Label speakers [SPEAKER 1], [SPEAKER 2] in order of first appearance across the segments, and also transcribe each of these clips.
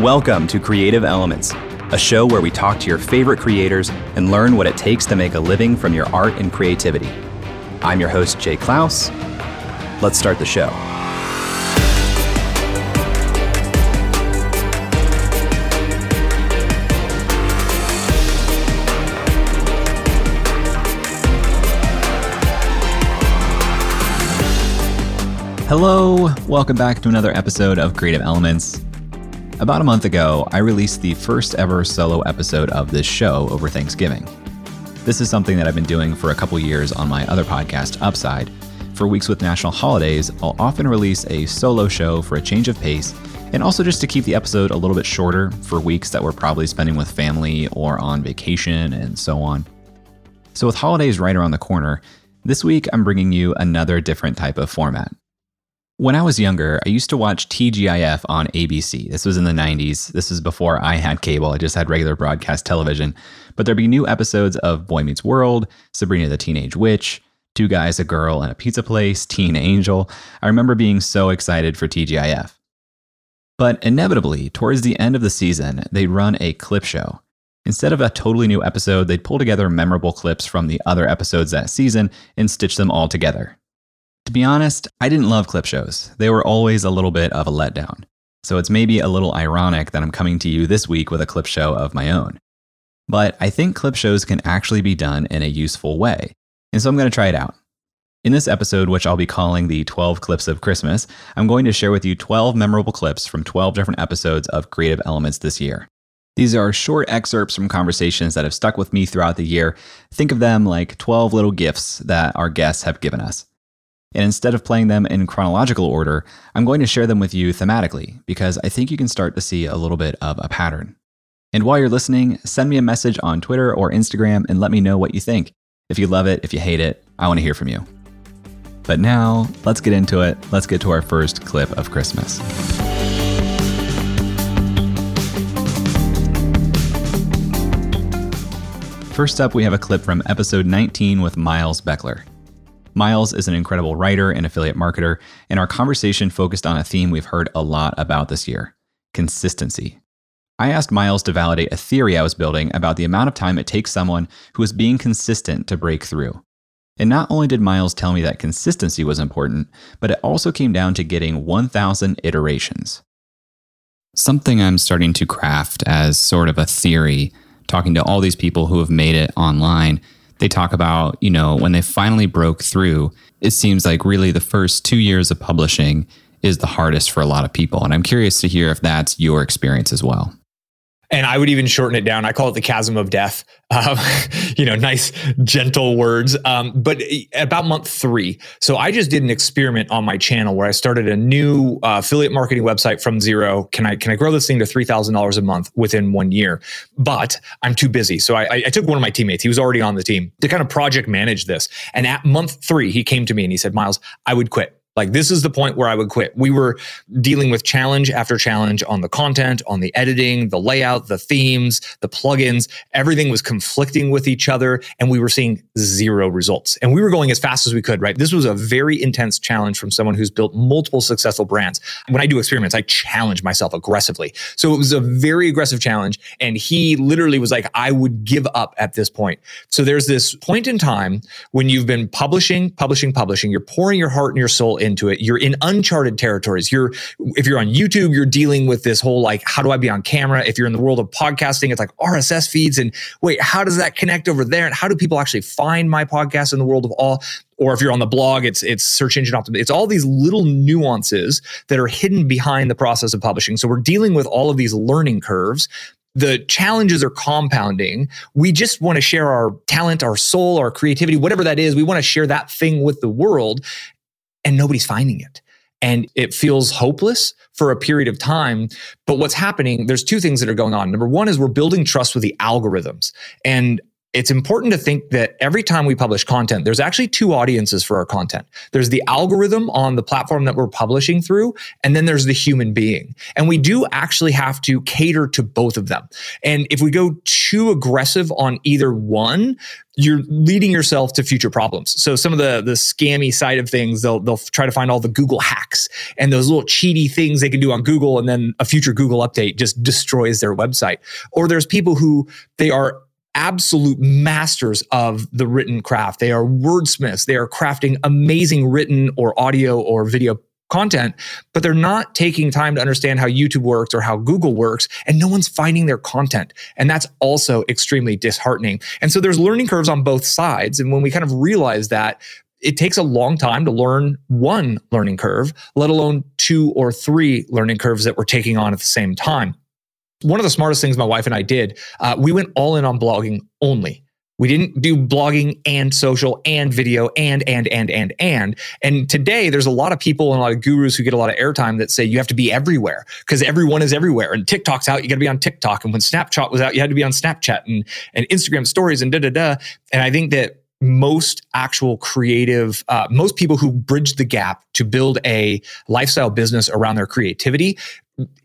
[SPEAKER 1] Welcome to Creative Elements, a show where we talk to your favorite creators and learn what it takes to make a living from your art and creativity. I'm your host, Jay Clouse. Let's start the show. Hello, welcome back to another episode of Creative Elements. About a month ago, I released the first ever solo episode of this show over Thanksgiving. This is something that I've been doing for a couple years on my other podcast, Upside. For weeks with national holidays, I'll often release a solo show for a change of pace and also just to keep the episode a little bit shorter for weeks that we're probably spending with family or on vacation and so on. So, with holidays right around the corner, this week I'm bringing you another different type of format. When I was younger, I used to watch TGIF on ABC. This was in the 90s. This is before I had cable. I just had regular broadcast television. But there'd be new episodes of Boy Meets World, Sabrina the Teenage Witch, Two Guys, a Girl, and a Pizza Place, Teen Angel. I remember being so excited for TGIF. But inevitably, towards the end of the season, they'd run a clip show. Instead of a totally new episode, they'd pull together memorable clips from the other episodes that season and stitch them all together. To be honest, I didn't love clip shows. They were always a little bit of a letdown. So it's maybe a little ironic that I'm coming to you this week with a clip show of my own. But I think clip shows can actually be done in a useful way. And so I'm going to try it out. In this episode, which I'll be calling the 12 Clips of Christmas, I'm going to share with you 12 memorable clips from 12 different episodes of Creative Elements this year. These are short excerpts from conversations that have stuck with me throughout the year. Think of them like 12 little gifts that our guests have given us. And instead of playing them in chronological order, I'm going to share them with you thematically because I think you can start to see a little bit of a pattern. And while you're listening, send me a message on Twitter or Instagram and let me know what you think. If you love it, if you hate it, I want to hear from you. But now, let's get into it. Let's get to our first clip of Christmas. First up, we have a clip from episode 19 with Miles Beckler. Miles is an incredible writer and affiliate marketer, and our conversation focused on a theme we've heard a lot about this year consistency. I asked Miles to validate a theory I was building about the amount of time it takes someone who is being consistent to break through. And not only did Miles tell me that consistency was important, but it also came down to getting 1,000 iterations. Something I'm starting to craft as sort of a theory, talking to all these people who have made it online, they talk about, you know, when they finally broke through, it seems like really the first two years of publishing is the hardest for a lot of people. And I'm curious to hear if that's your experience as well
[SPEAKER 2] and I would even shorten it down. I call it the chasm of death. Um, you know, nice, gentle words. Um, but about month three, so I just did an experiment on my channel where I started a new uh, affiliate marketing website from zero. Can I can I grow this thing to three thousand dollars a month within one year? But I'm too busy, so I, I took one of my teammates. He was already on the team to kind of project manage this. And at month three, he came to me and he said, "Miles, I would quit." Like this is the point where I would quit. We were dealing with challenge after challenge on the content, on the editing, the layout, the themes, the plugins. Everything was conflicting with each other and we were seeing zero results. And we were going as fast as we could, right? This was a very intense challenge from someone who's built multiple successful brands. When I do experiments, I challenge myself aggressively. So it was a very aggressive challenge. And he literally was like, I would give up at this point. So there's this point in time when you've been publishing, publishing, publishing, you're pouring your heart and your soul into it. You're in uncharted territories. You're if you're on YouTube, you're dealing with this whole like how do I be on camera? If you're in the world of podcasting, it's like RSS feeds and wait, how does that connect over there? And how do people actually find my podcast in the world of all? Or if you're on the blog, it's it's search engine optimization. It's all these little nuances that are hidden behind the process of publishing. So we're dealing with all of these learning curves the challenges are compounding. We just want to share our talent, our soul, our creativity, whatever that is. We want to share that thing with the world and nobody's finding it. and it feels hopeless for a period of time. But what's happening, there's two things that are going on. Number one is we're building trust with the algorithms. And it's important to think that every time we publish content, there's actually two audiences for our content. There's the algorithm on the platform that we're publishing through, and then there's the human being. And we do actually have to cater to both of them. And if we go too aggressive on either one, you're leading yourself to future problems. So some of the the scammy side of things, they'll they'll try to find all the Google hacks and those little cheaty things they can do on Google, and then a future Google update just destroys their website. Or there's people who they are absolute masters of the written craft. They are wordsmiths. They are crafting amazing written or audio or video content, but they're not taking time to understand how YouTube works or how Google works, and no one's finding their content. And that's also extremely disheartening. And so there's learning curves on both sides. And when we kind of realize that, it takes a long time to learn one learning curve, let alone two or three learning curves that we're taking on at the same time one of the smartest things my wife and I did, uh, we went all in on blogging only. We didn't do blogging and social and video and, and, and, and, and. And today there's a lot of people and a lot of gurus who get a lot of airtime that say you have to be everywhere because everyone is everywhere. And TikTok's out, you got to be on TikTok. And when Snapchat was out, you had to be on Snapchat and, and Instagram stories and da, da, da. And I think that most actual creative, uh, most people who bridge the gap to build a lifestyle business around their creativity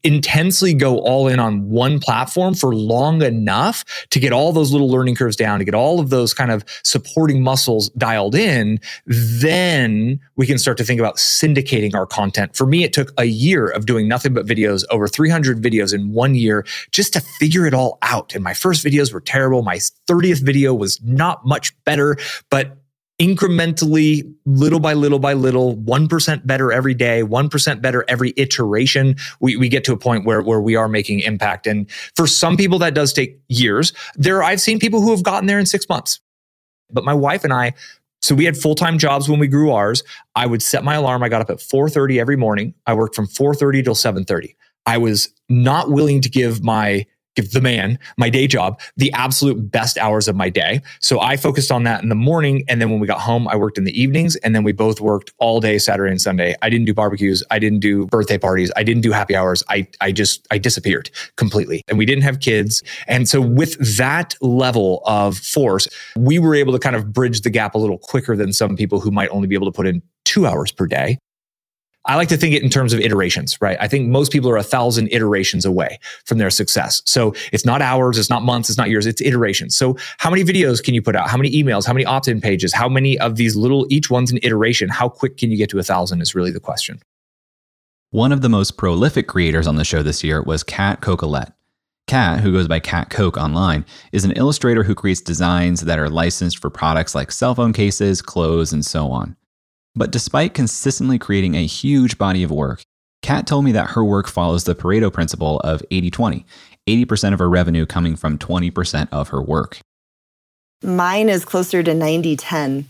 [SPEAKER 2] intensely go all in on one platform for long enough to get all those little learning curves down, to get all of those kind of supporting muscles dialed in, then we can start to think about syndicating our content. For me, it took a year of doing nothing but videos, over 300 videos in one year, just to figure it all out. And my first videos were terrible. My 30th video was not much better, but incrementally, little by little by little, 1% better every day, 1% better every iteration, we, we get to a point where, where we are making impact. And for some people, that does take years. There, I've seen people who have gotten there in six months. But my wife and I, so we had full-time jobs when we grew ours. I would set my alarm. I got up at 4:30 every morning. I worked from 4:30 till 7:30. I was not willing to give my give the man, my day job, the absolute best hours of my day. So I focused on that in the morning. And then when we got home, I worked in the evenings. And then we both worked all day, Saturday and Sunday. I didn't do barbecues. I didn't do birthday parties. I didn't do happy hours. I, I just, I disappeared completely. And we didn't have kids. And so with that level of force, we were able to kind of bridge the gap a little quicker than some people who might only be able to put in two hours per day. I like to think it in terms of iterations, right? I think most people are a thousand iterations away from their success. So it's not hours, it's not months, it's not years, it's iterations. So how many videos can you put out? How many emails? How many opt-in pages? How many of these little, each one's an iteration? How quick can you get to a thousand is really the question.
[SPEAKER 1] One of the most prolific creators on the show this year was Kat Coquillette. Kat, who goes by Kat Coke online, is an illustrator who creates designs that are licensed for products like cell phone cases, clothes, and so on. But despite consistently creating a huge body of work, Kat told me that her work follows the Pareto principle of 80 20, 80% of her revenue coming from 20% of her work.
[SPEAKER 3] Mine is closer to 90 10.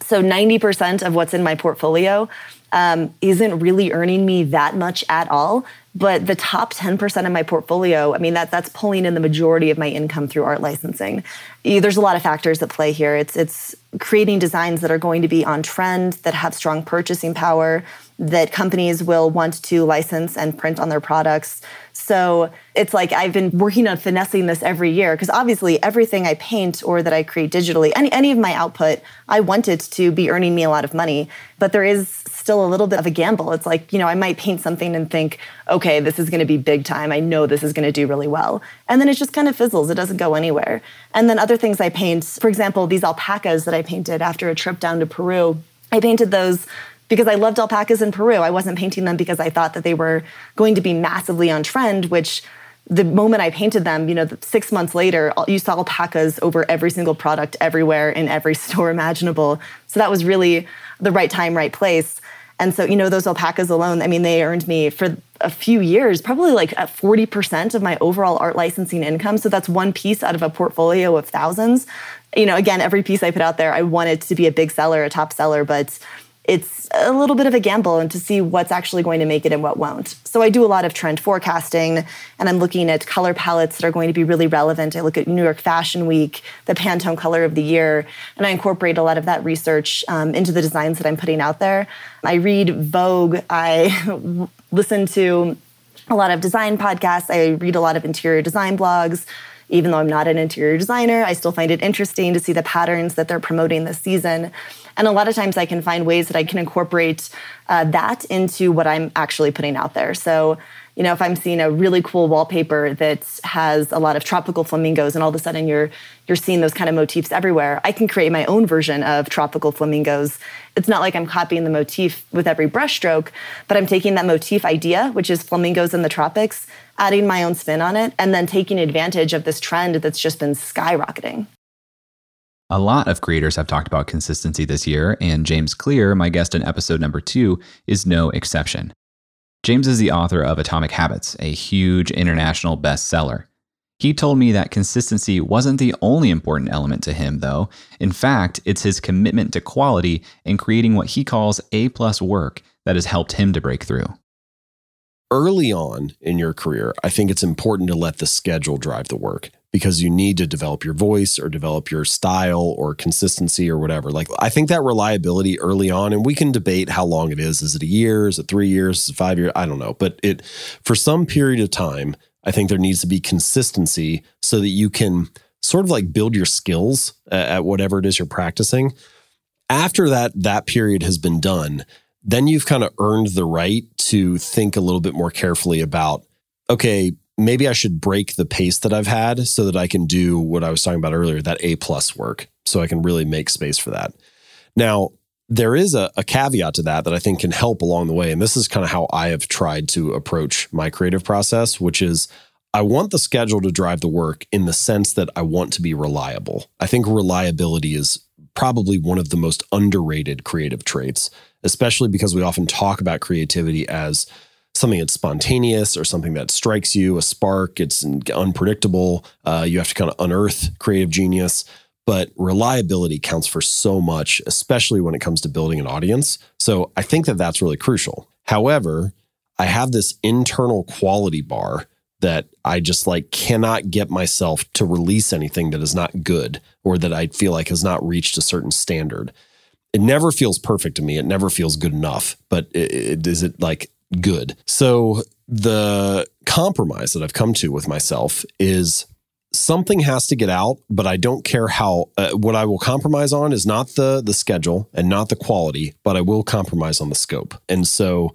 [SPEAKER 3] So 90% of what's in my portfolio um, isn't really earning me that much at all. But the top 10% of my portfolio, I mean, that, that's pulling in the majority of my income through art licensing. There's a lot of factors that play here. It's, it's creating designs that are going to be on trend, that have strong purchasing power, that companies will want to license and print on their products. So it's like I've been working on finessing this every year because obviously everything I paint or that I create digitally, any, any of my output, I want it to be earning me a lot of money. But there is still a little bit of a gamble. It's like, you know, I might paint something and think, okay, this is going to be big time. I know this is going to do really well. And then it just kind of fizzles. It doesn't go anywhere. And then other things I paint, for example, these alpacas that I painted after a trip down to Peru, I painted those because I loved alpacas in Peru. I wasn't painting them because I thought that they were going to be massively on trend, which the moment I painted them, you know, six months later, you saw alpacas over every single product everywhere in every store imaginable. So that was really the right time, right place. And so, you know, those alpacas alone, I mean, they earned me for a few years, probably like at 40% of my overall art licensing income. So that's one piece out of a portfolio of thousands. You know, again, every piece I put out there, I wanted to be a big seller, a top seller, but it's a little bit of a gamble and to see what's actually going to make it and what won't. So I do a lot of trend forecasting and I'm looking at color palettes that are going to be really relevant. I look at New York Fashion Week, the Pantone color of the year, and I incorporate a lot of that research um, into the designs that I'm putting out there. I read Vogue, I listen to a lot of design podcasts, I read a lot of interior design blogs even though I'm not an interior designer, I still find it interesting to see the patterns that they're promoting this season. And a lot of times I can find ways that I can incorporate uh, that into what I'm actually putting out there. So, you know, if I'm seeing a really cool wallpaper that has a lot of tropical flamingos and all of a sudden you're you're seeing those kind of motifs everywhere, I can create my own version of tropical flamingos. It's not like I'm copying the motif with every brushstroke, but I'm taking that motif idea, which is flamingos in the tropics, adding my own spin on it, and then taking advantage of this trend that's just been skyrocketing.
[SPEAKER 1] A lot of creators have talked about consistency this year, and James Clear, my guest in episode number two, is no exception. James is the author of Atomic Habits, a huge international bestseller. He told me that consistency wasn't the only important element to him, though. In fact, it's his commitment to quality and creating what he calls A plus work that has helped him to break through.
[SPEAKER 4] Early on in your career, I think it's important to let the schedule drive the work because you need to develop your voice or develop your style or consistency or whatever. Like I think that reliability early on, and we can debate how long it is. Is it a year? Is it three years? Is it five years? I don't know. But it for some period of time, I think there needs to be consistency so that you can sort of like build your skills uh, at whatever it is you're practicing. After that that period has been done, then you've kind of earned the right to think a little bit more carefully about okay, maybe I should break the pace that I've had so that I can do what I was talking about earlier, that A plus work. So I can really make space for that. Now, there is a, a, caveat to that that I think can help along the way. And this is kind of how I have tried to approach my creative process, which is I want the schedule to drive the work in the sense that I want to be reliable. I think reliability is probably one of the most underrated creative traits, especially because we often talk about creativity as something that's spontaneous or something that strikes you, a spark, it's unpredictable. Uh, you have to kind of unearth creative genius. But reliability counts for so much, especially when it comes to building an audience. So I think that that's really crucial. However, I have this internal quality bar that I just like cannot get myself to release anything that is not good or that I feel like has not reached a certain standard. It never feels perfect to me. It never feels good enough. But it, it, is it like good. So the compromise that I've come to with myself is something has to get out, but I don't care how. Uh, what I will compromise on is not the the schedule and not the quality, but I will compromise on the scope. And so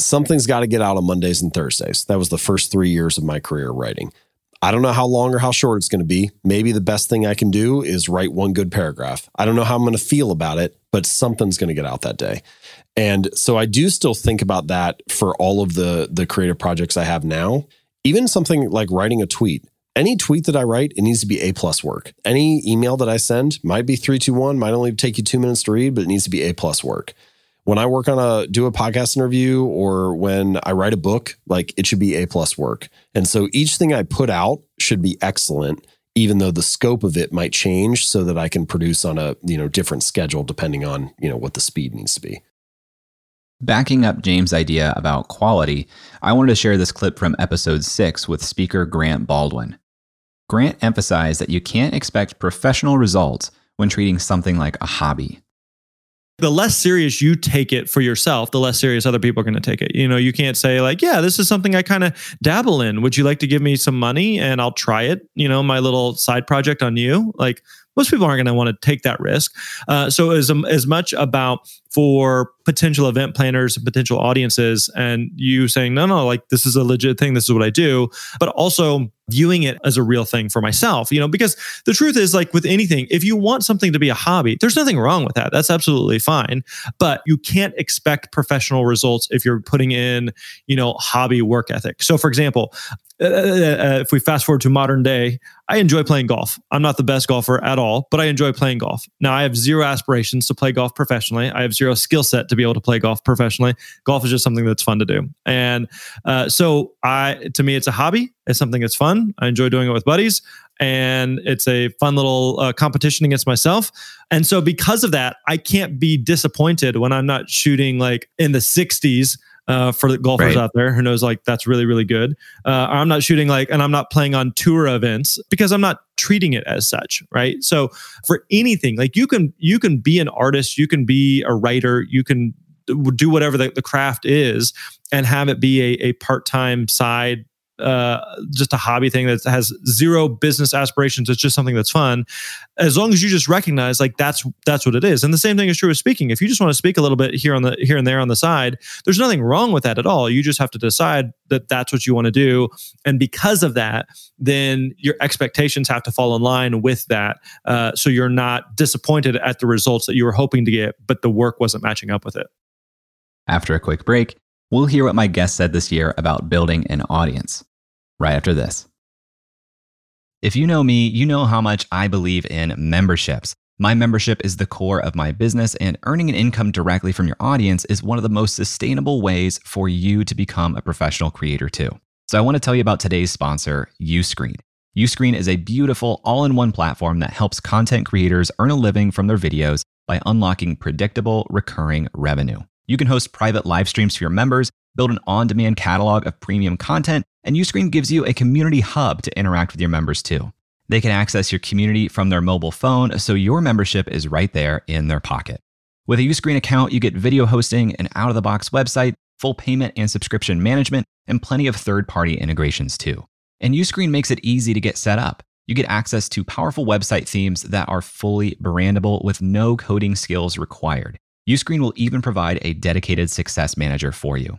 [SPEAKER 4] something's got to get out on Mondays and Thursdays. That was the first three years of my career writing. I don't know how long or how short it's going to be. Maybe the best thing I can do is write one good paragraph. I don't know how I'm going to feel about it, but something's going to get out that day. And so I do still think about that for all of the the creative projects I have now. Even something like writing a tweet. Any tweet that I write, it needs to be A plus work. Any email that I send might be 321, might only take you two minutes to read, but it needs to be A plus work. When I work on a do a podcast interview or when I write a book, like it should be A plus work. And so each thing I put out should be excellent even though the scope of it might change so that I can produce on a you know different schedule depending on you know what the speed needs to be.
[SPEAKER 1] Backing up James' idea about quality, I wanted to share this clip from episode 6 with speaker Grant Baldwin. Grant emphasized that you can't expect professional results when treating something like a hobby
[SPEAKER 5] the less serious you take it for yourself, the less serious other people are going to take it. You know, you can't say like, yeah, this is something I kind of dabble in. Would you like to give me some money and I'll try it? You know, my little side project on you. Like most people aren't going to want to take that risk. Uh, so as um, as much about for potential event planners and potential audiences, and you saying no, no, like this is a legit thing. This is what I do, but also viewing it as a real thing for myself. You know, because the truth is, like with anything, if you want something to be a hobby, there's nothing wrong with that. That's absolutely fine. But you can't expect professional results if you're putting in, you know, hobby work ethic. So, for example, uh, uh, if we fast forward to modern day, I enjoy playing golf. I'm not the best golfer at all, but I enjoy playing golf. Now, I have zero aspirations to play golf professionally. I have zero skill set to be able to play golf professionally. Golf is just something that's fun to do, and uh, so I, to me, it's a hobby. It's something that's fun. I enjoy doing it with buddies, and it's a fun little uh, competition against myself. And so, because of that, I can't be disappointed when I'm not shooting like in the 60s uh, for the golfers right. out there who knows like that's really really good. Uh, I'm not shooting like, and I'm not playing on tour events because I'm not treating it as such, right? So for anything, like you can you can be an artist, you can be a writer, you can do whatever the, the craft is, and have it be a, a part time side uh, just a hobby thing that has zero business aspirations. It's just something that's fun. As long as you just recognize like that's that's what it is. And the same thing is true with speaking. If you just want to speak a little bit here on the here and there on the side, there's nothing wrong with that at all. You just have to decide that that's what you want to do. And because of that, then your expectations have to fall in line with that. Uh, so you're not disappointed at the results that you were hoping to get, but the work wasn't matching up with it.
[SPEAKER 1] After a quick break, we'll hear what my guest said this year about building an audience right after this. If you know me, you know how much I believe in memberships. My membership is the core of my business, and earning an income directly from your audience is one of the most sustainable ways for you to become a professional creator, too. So, I want to tell you about today's sponsor, Uscreen. Uscreen is a beautiful all in one platform that helps content creators earn a living from their videos by unlocking predictable, recurring revenue. You can host private live streams for your members, build an on demand catalog of premium content, and Uscreen gives you a community hub to interact with your members too. They can access your community from their mobile phone, so your membership is right there in their pocket. With a Uscreen account, you get video hosting, an out of the box website, full payment and subscription management, and plenty of third party integrations too. And Uscreen makes it easy to get set up. You get access to powerful website themes that are fully brandable with no coding skills required. Uscreen will even provide a dedicated success manager for you.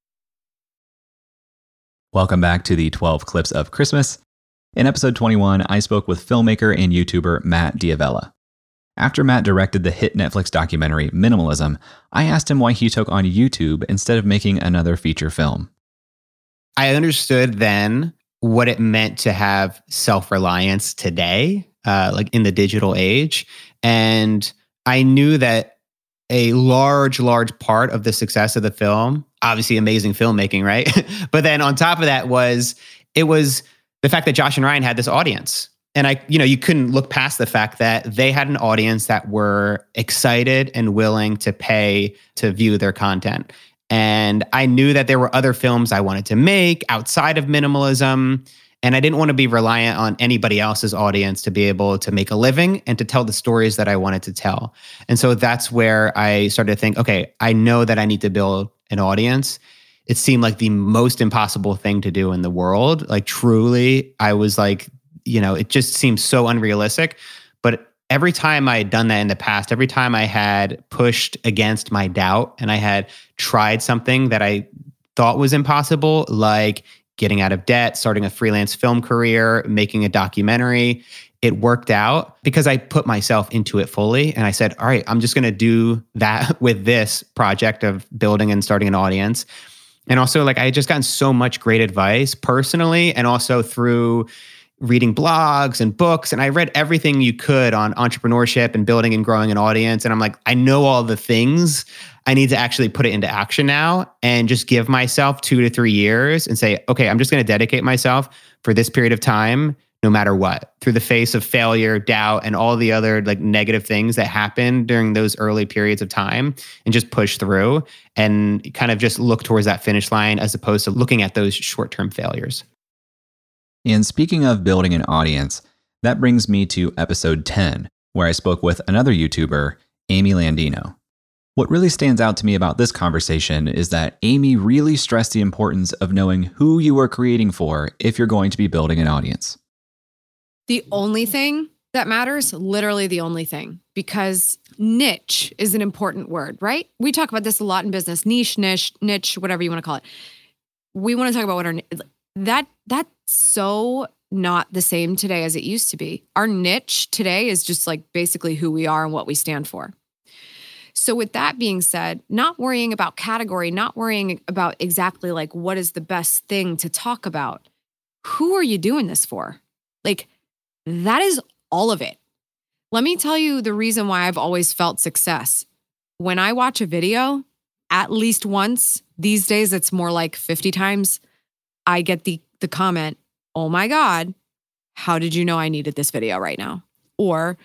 [SPEAKER 1] Welcome back to the 12 Clips of Christmas. In episode 21, I spoke with filmmaker and YouTuber Matt D'Avella. After Matt directed the hit Netflix documentary Minimalism, I asked him why he took on YouTube instead of making another feature film.
[SPEAKER 6] I understood then what it meant to have self reliance today, uh, like in the digital age. And I knew that a large, large part of the success of the film obviously amazing filmmaking, right? but then on top of that was it was the fact that Josh and Ryan had this audience. And I, you know, you couldn't look past the fact that they had an audience that were excited and willing to pay to view their content. And I knew that there were other films I wanted to make outside of minimalism. And I didn't want to be reliant on anybody else's audience to be able to make a living and to tell the stories that I wanted to tell. And so that's where I started to think, okay, I know that I need to build an audience. It seemed like the most impossible thing to do in the world. Like, truly, I was like, you know, it just seems so unrealistic. But every time I had done that in the past, every time I had pushed against my doubt and I had tried something that I thought was impossible, like getting out of debt, starting a freelance film career, making a documentary, it worked out because I put myself into it fully. And I said, all right, I'm just going to do that with this project of building and starting an audience. And also, like, I had just gotten so much great advice personally and also through reading blogs and books and I read everything you could on entrepreneurship and building and growing an audience and I'm like I know all the things. I need to actually put it into action now and just give myself 2 to 3 years and say okay I'm just going to dedicate myself for this period of time no matter what through the face of failure doubt and all the other like negative things that happen during those early periods of time and just push through and kind of just look towards that finish line as opposed to looking at those short-term failures
[SPEAKER 1] and speaking of building an audience, that brings me to episode 10, where I spoke with another YouTuber, Amy Landino. What really stands out to me about this conversation is that Amy really stressed the importance of knowing who you are creating for if you're going to be building an audience.
[SPEAKER 7] The only thing that matters, literally the only thing, because niche is an important word, right? We talk about this a lot in business niche, niche, niche, whatever you want to call it. We want to talk about what our that that's so not the same today as it used to be. Our niche today is just like basically who we are and what we stand for. So, with that being said, not worrying about category, not worrying about exactly like what is the best thing to talk about. Who are you doing this for? Like, that is all of it. Let me tell you the reason why I've always felt success. When I watch a video, at least once, these days it's more like 50 times, I get the the comment, "Oh my god, how did you know I needed this video right now?" Or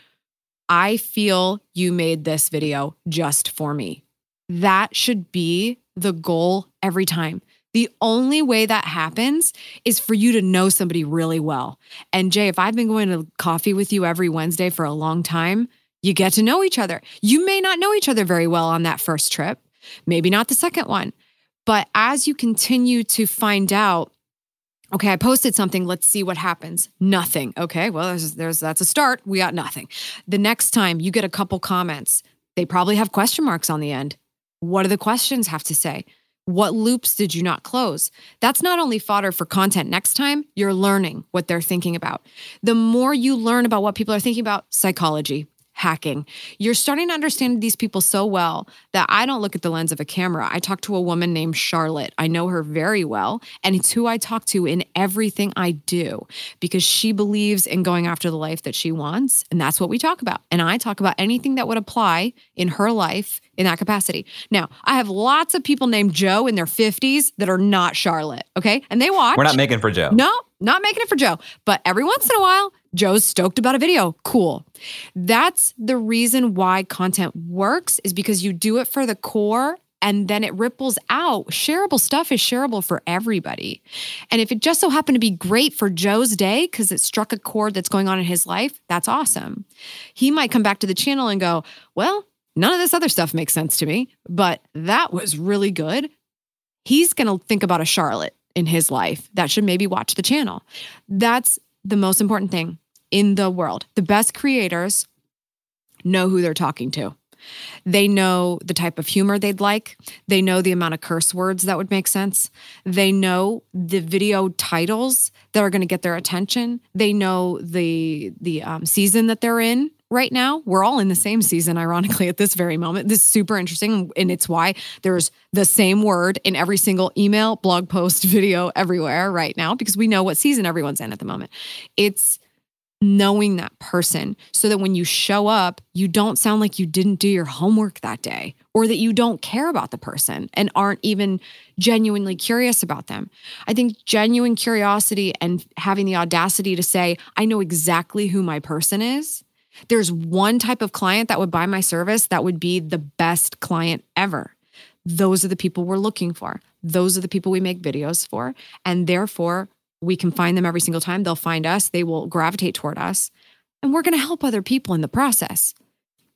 [SPEAKER 7] I feel you made this video just for me. That should be the goal every time. The only way that happens is for you to know somebody really well. And Jay, if I've been going to coffee with you every Wednesday for a long time, you get to know each other. You may not know each other very well on that first trip, maybe not the second one. But as you continue to find out okay, I posted something. Let's see what happens. Nothing. Okay, well, there's, there's that's a start. We got nothing. The next time you get a couple comments, they probably have question marks on the end. What do the questions have to say? What loops did you not close? That's not only fodder for content next time, you're learning what they're thinking about. The more you learn about what people are thinking about, psychology, hacking. You're starting to understand these people so well that I don't look at the lens of a camera. I talk to a woman named Charlotte. I know her very well, and it's who I talk to in everything I do because she believes in going after the life that she wants. And that's what we talk about. And I talk about anything that would apply in her life in that capacity. Now, I have lots of people named Joe in their 50s that are not Charlotte, okay? And they watch.
[SPEAKER 8] We're not making for Joe.
[SPEAKER 7] No, not making it for Joe. But every once in a while, Joe's stoked about a video. Cool. That's the reason why content works is because you do it for the core and then it ripples out. Shareable stuff is shareable for everybody. And if it just so happened to be great for Joe's day because it struck a chord that's going on in his life, that's awesome. He might come back to the channel and go, Well, none of this other stuff makes sense to me, but that was really good. He's going to think about a Charlotte in his life that should maybe watch the channel. That's the most important thing in the world. The best creators know who they're talking to. They know the type of humor they'd like. They know the amount of curse words that would make sense. They know the video titles that are going to get their attention. They know the the um, season that they're in right now. We're all in the same season, ironically, at this very moment. This is super interesting. And it's why there's the same word in every single email, blog post, video, everywhere right now, because we know what season everyone's in at the moment. It's knowing that person so that when you show up, you don't sound like you didn't do your homework that day or that you don't care about the person and aren't even genuinely curious about them. I think genuine curiosity and having the audacity to say, I know exactly who my person is there's one type of client that would buy my service that would be the best client ever. Those are the people we're looking for. Those are the people we make videos for. And therefore, We can find them every single time. They'll find us, they will gravitate toward us, and we're going to help other people in the process.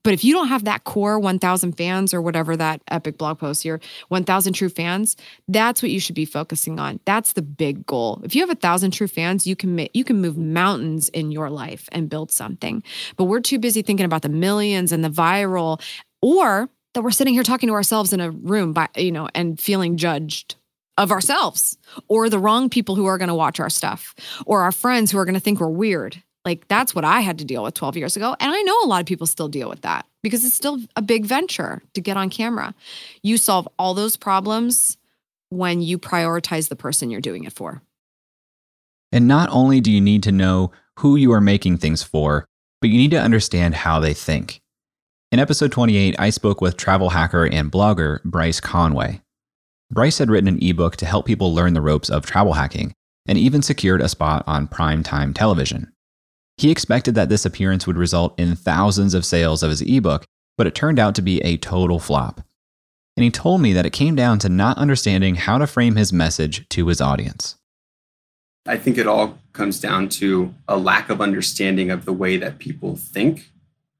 [SPEAKER 7] But if you don't have that core 1000 fans or whatever that epic blog post here, 1000 true fans, that's what you should be focusing on. That's the big goal. If you have a 1000 true fans, you can you can move mountains in your life and build something. But we're too busy thinking about the millions and the viral or that we're sitting here talking to ourselves in a room by you know and feeling judged of ourselves or the wrong people who are going to watch our stuff or our friends who are going to think we're weird like that's what I had to deal with 12 years ago. And I know a lot of people still deal with that because it's still a big venture to get on camera. You solve all those problems when you prioritize the person you're doing it for.
[SPEAKER 1] And not only do you need to know who you are making things for, but you need to understand how they think. In episode 28, I spoke with travel hacker and blogger Bryce Conway. Bryce had written an ebook to help people learn the ropes of travel hacking and even secured a spot on primetime television. He expected that this appearance would result in thousands of sales of his ebook, but it turned out to be a total flop. And he told me that it came down to not understanding how to frame his message to his audience.
[SPEAKER 8] I think it all comes down to a lack of understanding of the way that people think,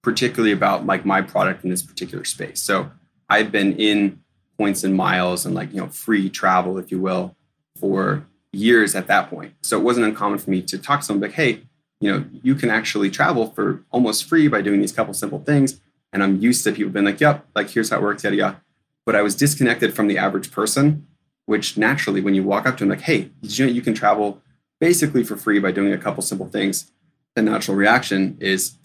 [SPEAKER 8] particularly about like my product in this particular space. So I've been in points and miles and like, you know, free travel, if you will, for years at that point. So it wasn't uncommon for me to talk to someone like, hey, you know, you can actually travel for almost free by doing these couple simple things. And I'm used to people being like, yep, like here's how it works, yada yada. But I was disconnected from the average person, which naturally, when you walk up to them, like, hey, you know you can travel basically for free by doing a couple simple things? The natural reaction is,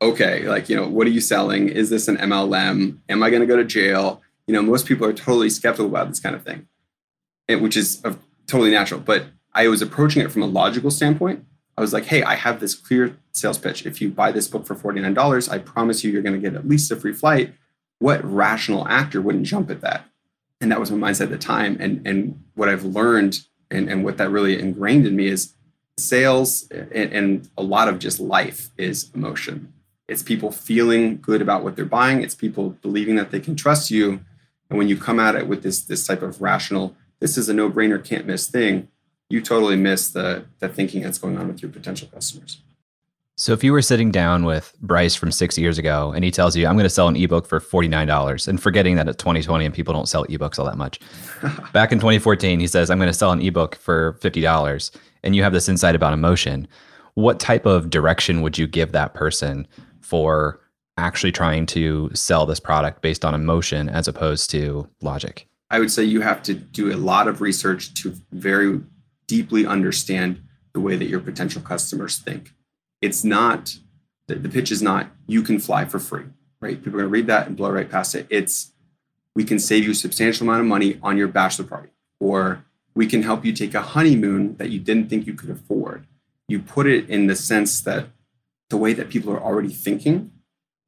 [SPEAKER 8] okay, like, you know, what are you selling? Is this an MLM? Am I going to go to jail? You know, most people are totally skeptical about this kind of thing, eh, which is totally natural. But I was approaching it from a logical standpoint I was like, hey, I have this clear sales pitch. If you buy this book for $49, I promise you, you're going to get at least a free flight. What rational actor wouldn't jump at that? And that was my mindset at the time. And, and what I've learned and, and what that really ingrained in me is sales and, and a lot of just life is emotion. It's people feeling good about what they're buying. It's people believing that they can trust you. And when you come at it with this, this type of rational, this is a no brainer, can't miss thing, you totally miss the the thinking that's going on with your potential customers.
[SPEAKER 1] So if you were sitting down with Bryce from six years ago and he tells you, I'm going to sell an ebook for $49 and forgetting that it's 2020 and people don't sell ebooks all that much. Back in 2014, he says, I'm going to sell an ebook for $50 and you have this insight about emotion. What type of direction would you give that person for actually trying to sell this product based on emotion as opposed to logic?
[SPEAKER 8] I would say you have to do a lot of research to very deeply understand the way that your potential customers think. It's not, the, pitch is not, you can fly for free, right? People are going to read that and blow right past it. It's, we can save you a substantial amount of money on your bachelor party, or we can help you take a honeymoon that you didn't think you could afford. You put it in the sense that the way that people are already thinking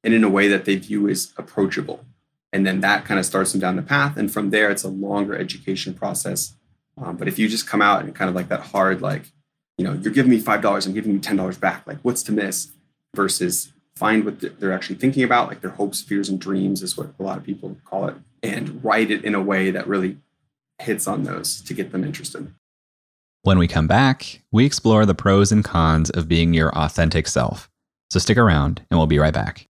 [SPEAKER 8] and in a way that they view as approachable. And then that kind of starts them down the path. And from there, it's a longer education process um, but if you just come out and kind of like that hard, like, you know, you're giving me $5, I'm giving you $10 back, like, what's to miss? Versus find what they're actually thinking about, like their hopes, fears, and dreams is what a lot of people call it, and write it in a way that really hits on those to get them interested.
[SPEAKER 1] When we come back, we explore the pros and cons of being your authentic self. So stick around and we'll be right back.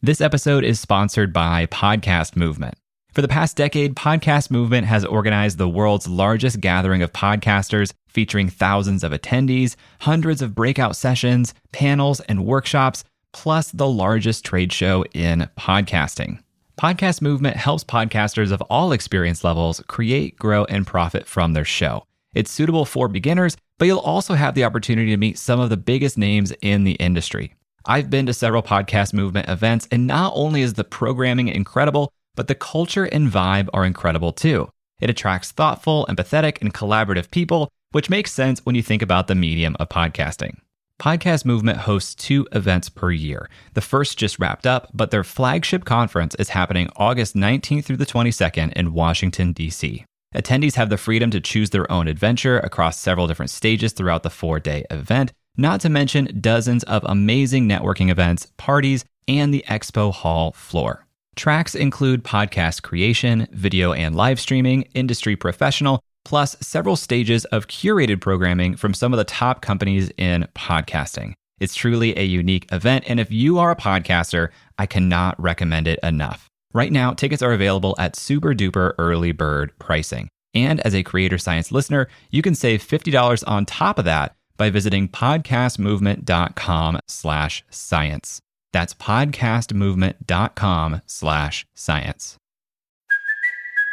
[SPEAKER 1] This episode is sponsored by Podcast Movement. For the past decade, Podcast Movement has organized the world's largest gathering of podcasters, featuring thousands of attendees, hundreds of breakout sessions, panels, and workshops, plus the largest trade show in podcasting. Podcast Movement helps podcasters of all experience levels create, grow, and profit from their show. It's suitable for beginners, but you'll also have the opportunity to meet some of the biggest names in the industry. I've been to several Podcast Movement events, and not only is the programming incredible, but the culture and vibe are incredible too. It attracts thoughtful, empathetic, and collaborative people, which makes sense when you think about the medium of podcasting. Podcast Movement hosts two events per year. The first just wrapped up, but their flagship conference is happening August 19th through the 22nd in Washington, D.C. Attendees have the freedom to choose their own adventure across several different stages throughout the four day event, not to mention dozens of amazing networking events, parties, and the expo hall floor. Tracks include podcast creation, video and live streaming, industry professional, plus several stages of curated programming from some of the top companies in podcasting. It's truly a unique event, and if you are a podcaster, I cannot recommend it enough. Right now, tickets are available at super duper early bird pricing. And as a Creator Science listener, you can save $50 on top of that by visiting podcastmovement.com slash science. That's podcastmovement.com slash science.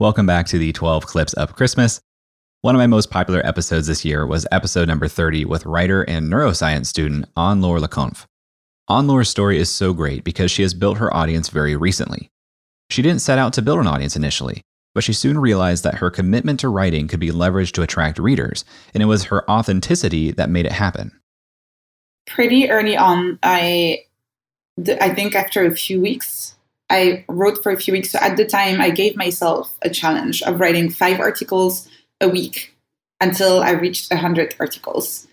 [SPEAKER 1] Welcome back to the 12 Clips of Christmas. One of my most popular episodes this year was episode number 30 with writer and neuroscience student Anne-Laure Le Cunff. Anne-Laure's story is so great because she has built her audience very recently. She didn't set out to build an audience initially, but she soon realized that her commitment to writing could be leveraged to attract readers, and it was her authenticity that made it happen.
[SPEAKER 9] Pretty early on, I, I think after a few weeks, I wrote for a few weeks. So at the time, I gave myself a challenge of writing five articles a week until I reached 100 articles.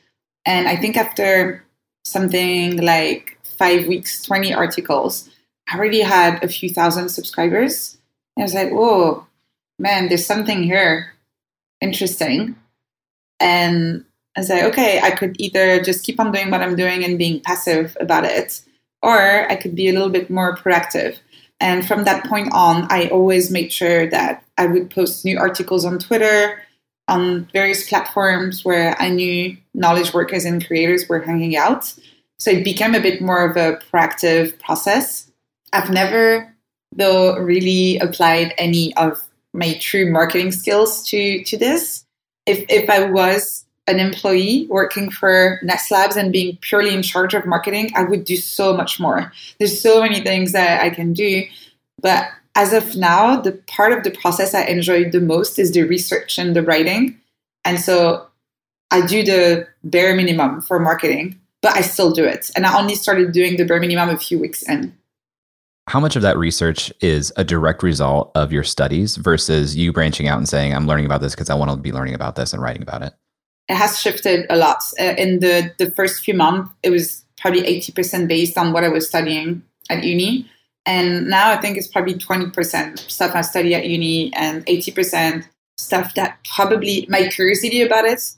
[SPEAKER 9] And I think after something like five weeks, 20 articles, I already had a few thousand subscribers. And I was like, whoa, man, there's something here interesting. And I was like, okay, I could either just keep on doing what I'm doing and being passive about it, or I could be a little bit more proactive. And from that point on, I always made sure that I would post new articles on Twitter, on various platforms where I knew knowledge workers and creators were hanging out. So it became a bit more of a proactive process. I've never, though, really applied any of my true marketing skills to, to this. If, if I was an employee working for Ness Labs and being purely in charge of marketing, I would do so much more. There's so many things that I can do. But as of now, the part of the process I enjoy the most is the research and the writing. And so I do the bare minimum for marketing, but I still do it. And I only started doing the bare minimum a few weeks in.
[SPEAKER 1] How much of that research is a direct result of your studies versus you branching out and saying, I'm learning about this because I want to be learning about this and writing about it?
[SPEAKER 9] It has shifted a lot. Uh, in the, the first few months, it was probably 80% based on what I was studying at uni. And now I think it's probably 20% stuff I study at uni and 80% stuff that probably my curiosity about it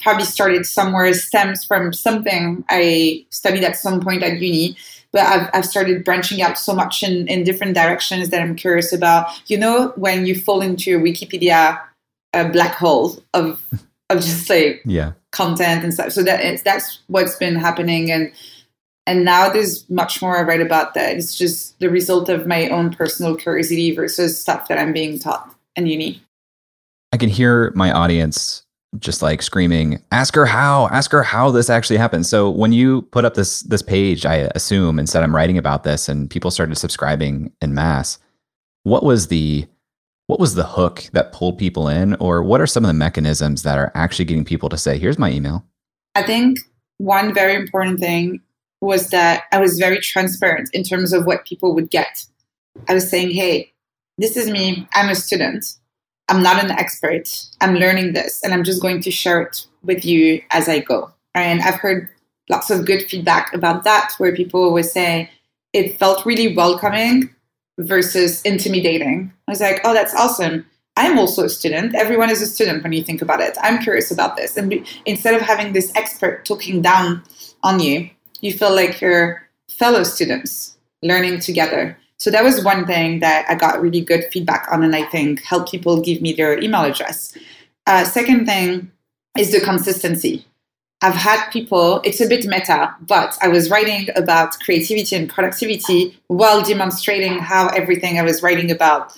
[SPEAKER 9] probably started somewhere, stems from something I studied at some point at uni. But I've, I've started branching out so much in, in different directions that I'm curious about. You know, when you fall into a Wikipedia a black hole of of just like
[SPEAKER 1] yeah
[SPEAKER 9] content and stuff. So that it's, that's what's been happening, and and now there's much more I write about that. It's just the result of my own personal curiosity versus stuff that I'm being taught in uni.
[SPEAKER 1] I can hear my audience just like screaming, "Ask her how! Ask her how this actually happened." So when you put up this this page, I assume and said I'm writing about this, and people started subscribing in mass. What was the what was the hook that pulled people in or what are some of the mechanisms that are actually getting people to say here's my email
[SPEAKER 9] i think one very important thing was that i was very transparent in terms of what people would get. I was saying hey this is me. I'm a student. I'm not an expert. I'm learning this and i'm just going to share it with you as i go. And i've heard lots of good feedback about that where people would say it felt really welcoming versus intimidating. I was like, oh, that's awesome. I'm also a student. Everyone is a student when you think about it. I'm curious about this. And be, instead of having this expert talking down on you, you feel like you're fellow students learning together. So that was one thing that I got really good feedback on, and I think helped people give me their email address. Uh, second thing is the consistency. I've had people, it's a bit meta, but I was writing about creativity and productivity while demonstrating how everything I was writing about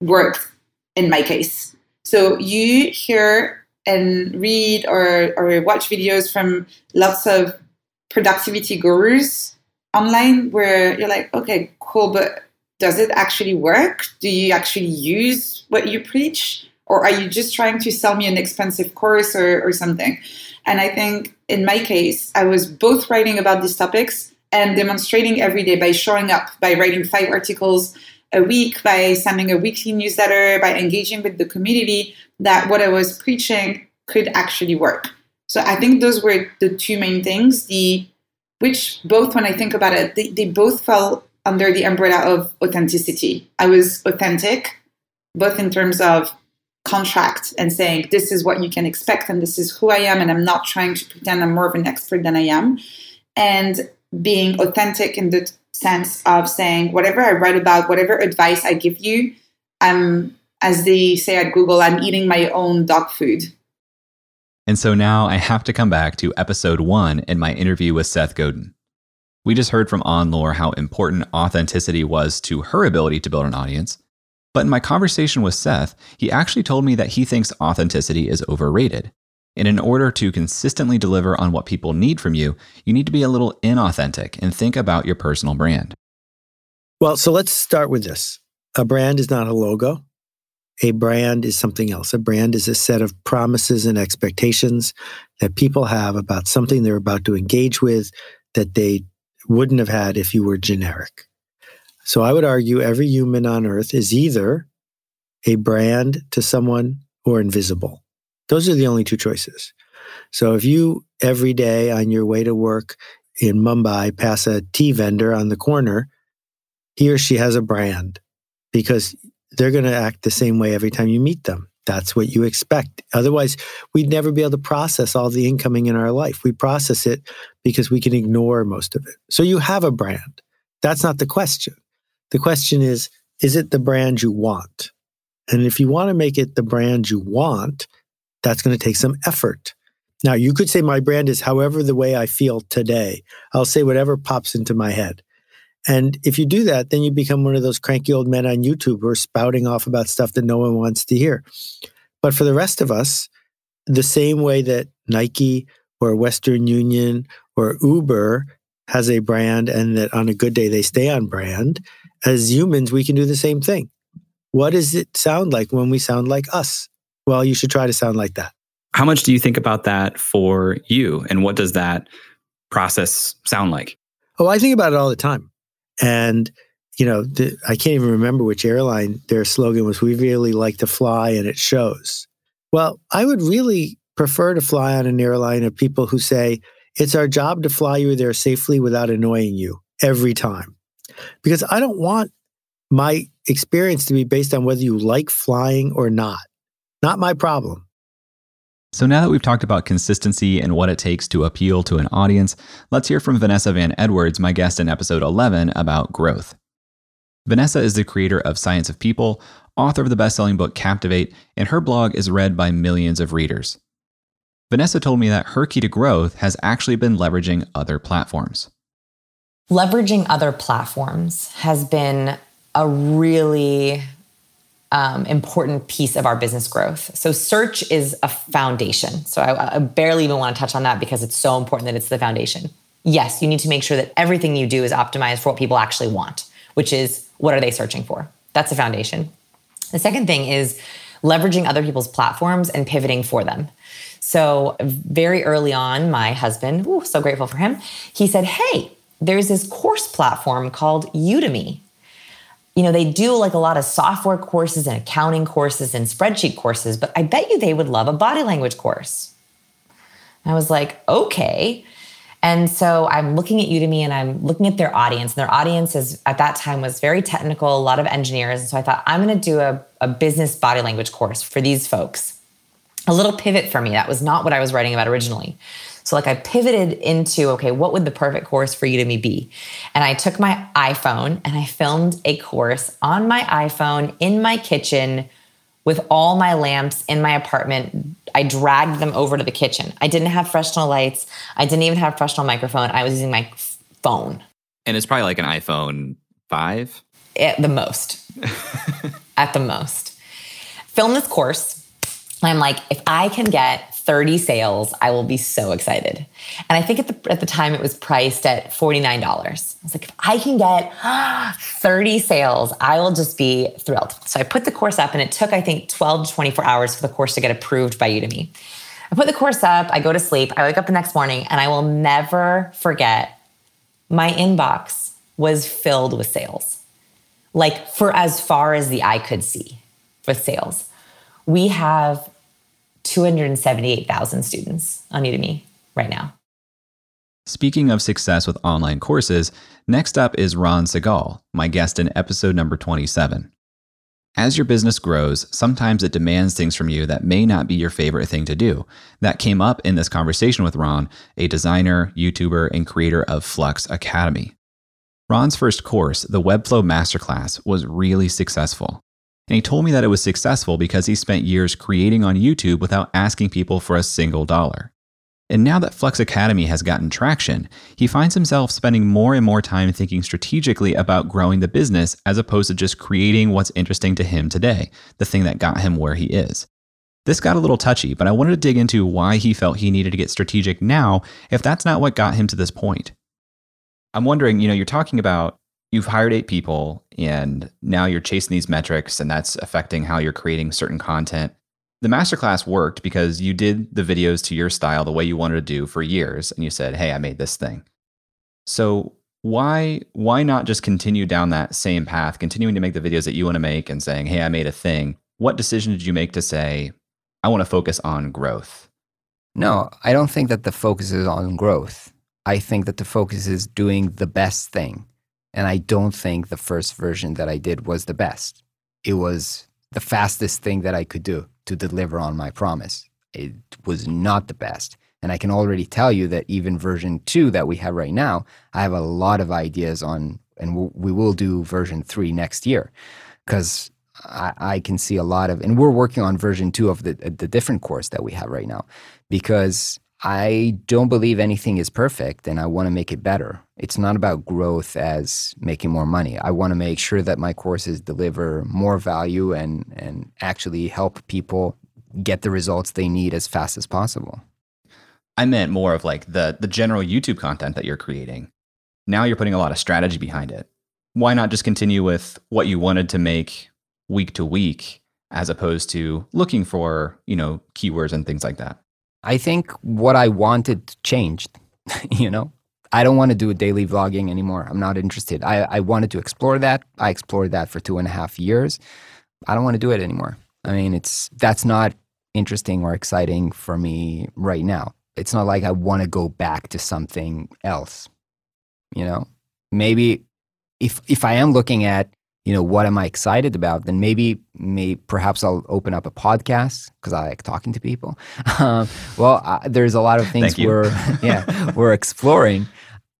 [SPEAKER 9] worked in my case. So you hear and read or, or watch videos from lots of productivity gurus online where you're like, okay, cool, but does it actually work? Do you actually use what you preach? Or are you just trying to sell me an expensive course or, or something? And I think in my case, I was both writing about these topics and demonstrating every day by showing up, by writing five articles a week, by sending a weekly newsletter, by engaging with the community, that what I was preaching could actually work. So I think those were the two main things. The which both, when I think about it, they, they both fell under the umbrella of authenticity. I was authentic, both in terms of contract and saying this is what you can expect and this is who I am, and I'm not trying to pretend I'm more of an expert than I am, and being authentic in the sense of saying whatever I write about, whatever advice I give you, I'm as they say at Google, I'm eating my own dog food.
[SPEAKER 1] And so now I have to come back to episode one in my interview with Seth Godin. We just heard from Anne-Laure how important authenticity was to her ability to build an audience. But in my conversation with Seth, he actually told me that he thinks authenticity is overrated. And in order to consistently deliver on what people need from you, you need to be a little inauthentic and think about your personal brand.
[SPEAKER 10] Well, so let's start with this a brand is not a logo, a brand is something else. A brand is a set of promises and expectations that people have about something they're about to engage with that they wouldn't have had if you were generic. So I would argue every human on earth is either a brand to someone or invisible. Those are the only two choices. So if you every day on your way to work in Mumbai pass a tea vendor on the corner, he or she has a brand because they're going to act the same way every time you meet them. That's what you expect. Otherwise, we'd never be able to process all the incoming in our life. We process it because we can ignore most of it. So you have a brand. That's not the question. The question is is it the brand you want? And if you want to make it the brand you want, that's going to take some effort. Now, you could say my brand is however the way I feel today. I'll say whatever pops into my head. And if you do that, then you become one of those cranky old men on YouTube who are spouting off about stuff that no one wants to hear. But for the rest of us, the same way that Nike or Western Union or Uber has a brand and that on a good day they stay on brand, as humans, we can do the same thing. What does it sound like when we sound like us? Well, you should try to sound like that.
[SPEAKER 11] How much do you think about that for you? And what does that process sound like?
[SPEAKER 10] Oh, I think about it all the time. And, you know, the, I can't even remember which airline their slogan was, we really like to fly and it shows. Well, I would really prefer to fly on an airline of people who say, it's our job to fly you there safely without annoying you every time. Because I don't want my experience to be based on whether you like flying or not. Not my problem.
[SPEAKER 1] So now that we've talked about consistency and what it takes to appeal to an audience, let's hear from Vanessa Van Edwards, my guest in episode 11, about growth. Vanessa is the creator of Science of People, author of the best-selling book Captivate, and her blog is read by millions of readers. Vanessa told me that her key to growth has actually been leveraging other platforms.
[SPEAKER 12] Leveraging other platforms has been a really um, important piece of our business growth. So, search is a foundation. So, I, I barely even want to touch on that because it's so important that it's the foundation. Yes, you need to make sure that everything you do is optimized for what people actually want, which is what are they searching for? That's a foundation. The second thing is leveraging other people's platforms and pivoting for them. So, very early on, my husband, ooh, so grateful for him, he said, Hey, there's this course platform called Udemy you know, they do like a lot of software courses and accounting courses and spreadsheet courses, but I bet you they would love a body language course. I was like, okay. And so I'm looking at Udemy and I'm looking at their audience. And their audience is at that time was very technical, a lot of engineers. And so I thought, I'm going to do a, a business body language course for these folks. A little pivot for me. That was not what I was writing about originally. So like I pivoted into okay, what would the perfect course for Udemy be? And I took my iPhone and I filmed a course on my iPhone in my kitchen with all my lamps in my apartment. I dragged them over to the kitchen. I didn't have professional lights. I didn't even have a professional microphone. I was using my phone.
[SPEAKER 11] And it's probably like an iPhone 5
[SPEAKER 12] at the most. at the most. Film this course. I'm like, if I can get 30 sales, I will be so excited. And I think at the, at the time it was priced at $49. I was like, if I can get 30 sales, I will just be thrilled. So I put the course up and it took, I think, 12 to 24 hours for the course to get approved by Udemy. I put the course up, I go to sleep, I wake up the next morning, and I will never forget my inbox was filled with sales. Like for as far as the eye could see with sales. We have 278,000 students on Udemy right now.
[SPEAKER 1] Speaking of success with online courses, next up is Ran Segall, my guest in episode number 27. As your business grows, sometimes it demands things from you that may not be your favorite thing to do. That came up in this conversation with Ran, a designer, YouTuber, and creator of Flux Academy. Ran's first course, the Webflow Masterclass, was really successful. And he told me that it was successful because he spent years creating on YouTube without asking people for a single dollar. And now that Flux Academy has gotten traction, he finds himself spending more and more time thinking strategically about growing the business as opposed to just creating what's interesting to him today, the thing that got him where he is. This got a little touchy, but I wanted to dig into why he felt he needed to get strategic now if that's not what got him to this point. I'm wondering, you know, you're talking about you've hired eight people and now you're chasing these metrics and that's affecting how you're creating certain content. The masterclass worked because you did the videos to your style the way you wanted to do for years and you said, "Hey, I made this thing." So, why why not just continue down that same path, continuing to make the videos that you want to make and saying, "Hey, I made a thing." What decision did you make to say, "I want to focus on growth"?
[SPEAKER 13] No, I don't think that the focus is on growth. I think that the focus is doing the best thing. And I don't think the first version that I did was the best. It was the fastest thing that I could do to deliver on my promise. It was not the best. And I can already tell you that even version two that we have right now, I have a lot of ideas on, and we will do version three next year because I, I, can see a lot of, and we're working on version two of the, the different course that we have right now because I don't believe anything is perfect and I want to make it better. It's not about growth as making more money. I want to make sure that my courses deliver more value and, and actually help people get the results they need as fast as possible.
[SPEAKER 1] I meant more of like the the general YouTube content that you're creating. Now you're putting a lot of strategy behind it. Why not just continue with what you wanted to make week to week as opposed to looking for, you know, keywords and things like that?
[SPEAKER 13] I think what I wanted changed. you know, I don't want to do daily vlogging anymore. I'm not interested. I, I wanted to explore that. I explored that for two and a half years. I don't want to do it anymore. I mean, it's that's not interesting or exciting for me right now. It's not like I want to go back to something else. You know, maybe if if I am looking at you know what am i excited about? Then maybe maybe perhaps i'll open up a podcast because i like talking to people. Um, well uh, there's a lot of things we're yeah we're exploring.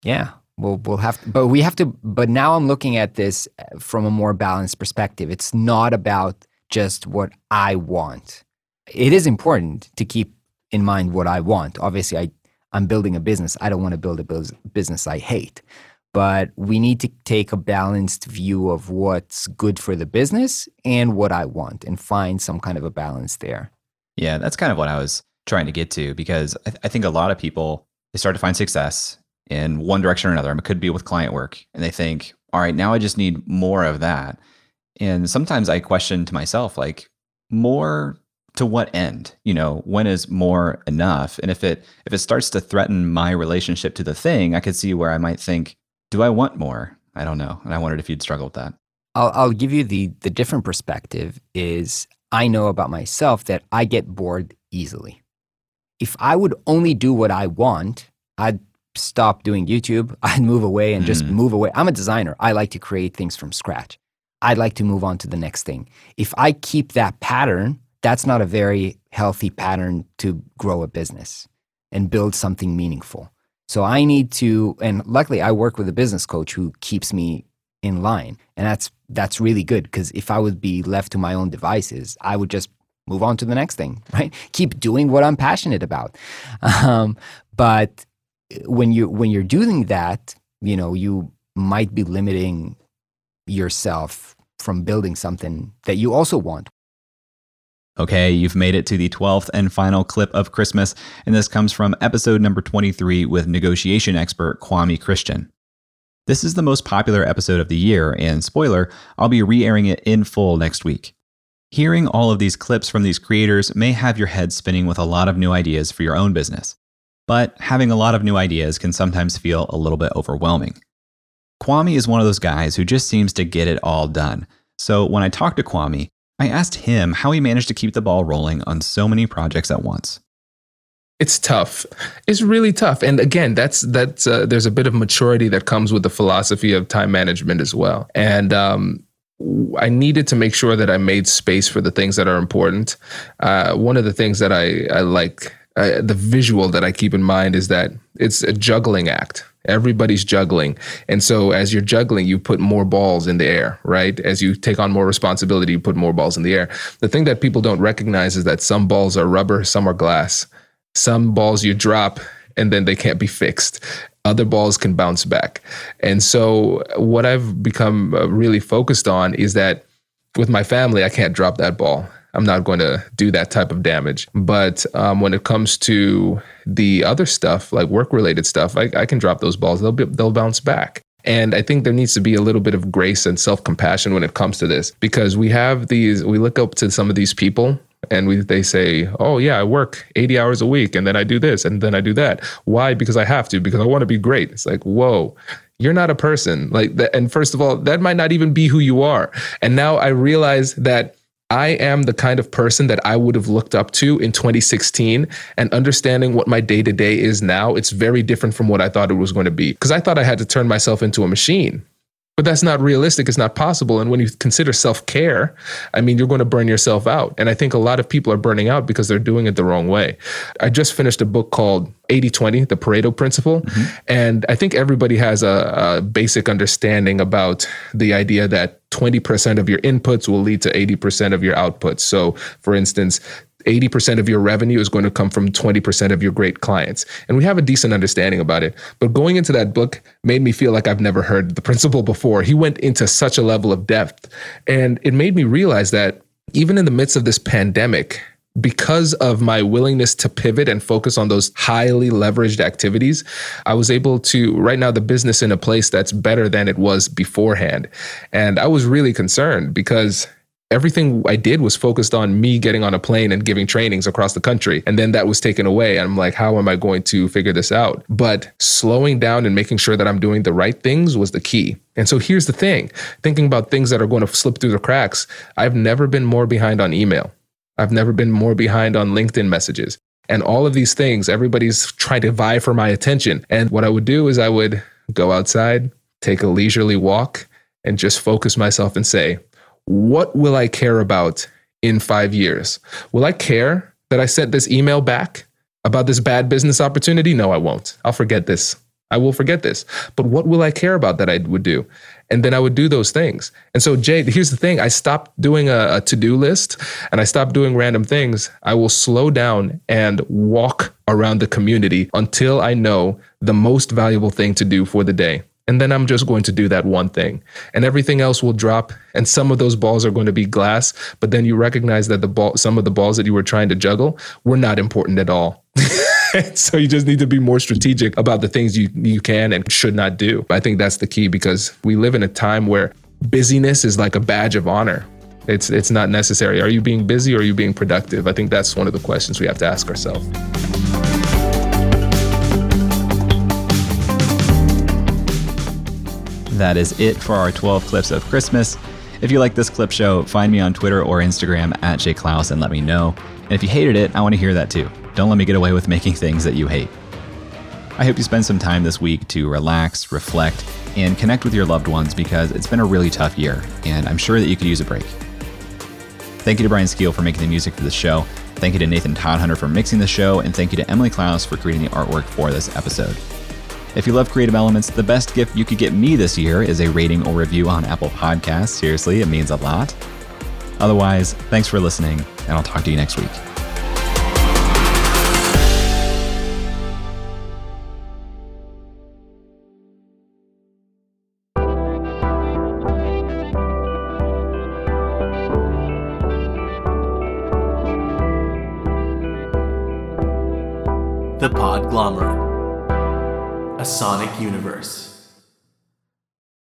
[SPEAKER 13] Yeah we'll we'll have to, but we have to but now i'm looking at this from a more balanced perspective. It's not about just what i want. It is important to keep in mind what i want. Obviously i i'm building a business. I don't want to build a business i hate but we need to take a balanced view of what's good for the business and what I want and find some kind of a balance there.
[SPEAKER 1] Yeah, that's kind of what I was trying to get to because I, th- I think a lot of people they start to find success in one direction or another. It could be with client work, and they think, "All right, now I just need more of that." And sometimes I question to myself, like, more to what end? You know, when is more enough? And if it if it starts to threaten my relationship to the thing, I could see where I might think, do I want more? I don't know. And I wondered if you'd struggle with that.
[SPEAKER 13] I'll, I'll give you the the different perspective is I know about myself that I get bored easily. If I would only do what I want, I'd stop doing YouTube. I'd move away and just mm. move away. I'm a designer. I like to create things from scratch. I'd like to move on to the next thing. If I keep that pattern, that's not a very healthy pattern to grow a business and build something meaningful. So I need to, and luckily I work with a business coach who keeps me in line. And that's that's really good because if I would be left to my own devices, I would just move on to the next thing, right? Keep doing what I'm passionate about. Um, but when you when you're doing that, you know, you might be limiting yourself from building something that you also want.
[SPEAKER 1] Okay, you've made it to the 12th and final clip of Christmas, and this comes from episode number 23 with negotiation expert Kwame Christian. This is the most popular episode of the year, and spoiler, I'll be re airing it in full next week. Hearing all of these clips from these creators may have your head spinning with a lot of new ideas for your own business, but having a lot of new ideas can sometimes feel a little bit overwhelming. Kwame is one of those guys who just seems to get it all done. So when I talked to Kwame, I asked him how he managed to keep the ball rolling on so many projects at once.
[SPEAKER 14] It's tough. It's really tough. And again, that's that's uh, there's a bit of maturity that comes with the philosophy of time management as well. And um, I needed to make sure that I made space for the things that are important. Uh, one of the things that I, I like, uh, the visual that I keep in mind is that it's a juggling act. Everybody's juggling. And so as you're juggling, you put more balls in the air, right? As you take on more responsibility, you put more balls in the air. The thing that people don't recognize is that some balls are rubber, some are glass. Some balls you drop and then they can't be fixed. Other balls can bounce back. And so what I've become uh, really focused on is that with my family, I can't drop that ball. I'm not going to do that type of damage. But um, when it comes to the other stuff, like work related stuff, I, I, can drop those balls. They'll be, they'll bounce back. And I think there needs to be a little bit of grace and self compassion when it comes to this because we have these, we look up to some of these people and we they say, "Oh yeah, I work 80 hours a week and then I do this and then I do that." Why? Because I have to because I want to be great. It's like, "Whoa, you're not a person." Like that and first of all, that might not even be who you are. And now I realize that I am the kind of person that I would have looked up to in 2016 and understanding what my day to day is now, it's very different from what I thought it was going to be. Because I thought I had to turn myself into a machine. But that's not realistic. It's not possible. And when you consider self care, I mean, you're going to burn yourself out. And I think a lot of people are burning out because they're doing it the wrong way. I just finished a book called 80 20, the Pareto Principle. Mm-hmm. And I think everybody has a, a basic understanding about the idea that 20% of your inputs will lead to 80% of your outputs. So, for instance, 80% of your revenue is going to come from 20% of your great clients. And we have a decent understanding about it. But going into that book made me feel like I've never heard the principle before. He went into such a level of depth. And it made me realize that even in the midst of this pandemic, because of my willingness to pivot and focus on those highly leveraged activities, I was able to right now the business in a place that's better than it was beforehand. And I was really concerned because everything I did was focused on me getting on a plane and giving trainings across the country. And then that was taken away. I'm like, how am I going to figure this out? But slowing down and making sure that I'm doing the right things was the key. And so here's the thing thinking about things that are going to slip through the cracks, I've never been more behind on email. I've never been more behind on LinkedIn messages. And all of these things, everybody's trying to vie for my attention. And what I would do is I would go outside, take a leisurely walk, and just focus myself and say, what will I care about in five years? Will I care that I sent this email back about this bad business opportunity? No, I won't. I'll forget this. I will forget this. But what will I care about that I would do? And then I would do those things. And so, Jay, here's the thing I stopped doing a, a to do list and I stopped doing random things. I will slow down and walk around the community until I know the most valuable thing to do for the day. And then I'm just going to do that one thing. And everything else will drop. And some of those balls are going to be glass. But then you recognize that the ball, some of the balls that you were trying to juggle were not important at all. so you just need to be more strategic about the things you, you can and should not do. I think that's the key because we live in a time where busyness is like a badge of honor. It's it's not necessary. Are you being busy or are you being productive? I think that's one of the questions we have to ask ourselves.
[SPEAKER 1] That is it for our 12 clips of Christmas. If you like this clip show, find me on Twitter or Instagram at Jay Clouse and let me know. And if you hated it, I want to hear that too. Don't let me get away with making things that you hate. I hope you spend some time this week to relax, reflect, and connect with your loved ones because it's been a really tough year, and I'm sure that you could use a break. Thank you to Brian Skeel for making the music for this show. Thank you to Nathan Todhunter for mixing the show, and thank you to Emily Klaus for creating the artwork for this episode. If you love creative elements, the best gift you could get me this year is a rating or review on Apple Podcasts. Seriously, it means a lot. Otherwise, thanks for listening, and I'll talk to you next week.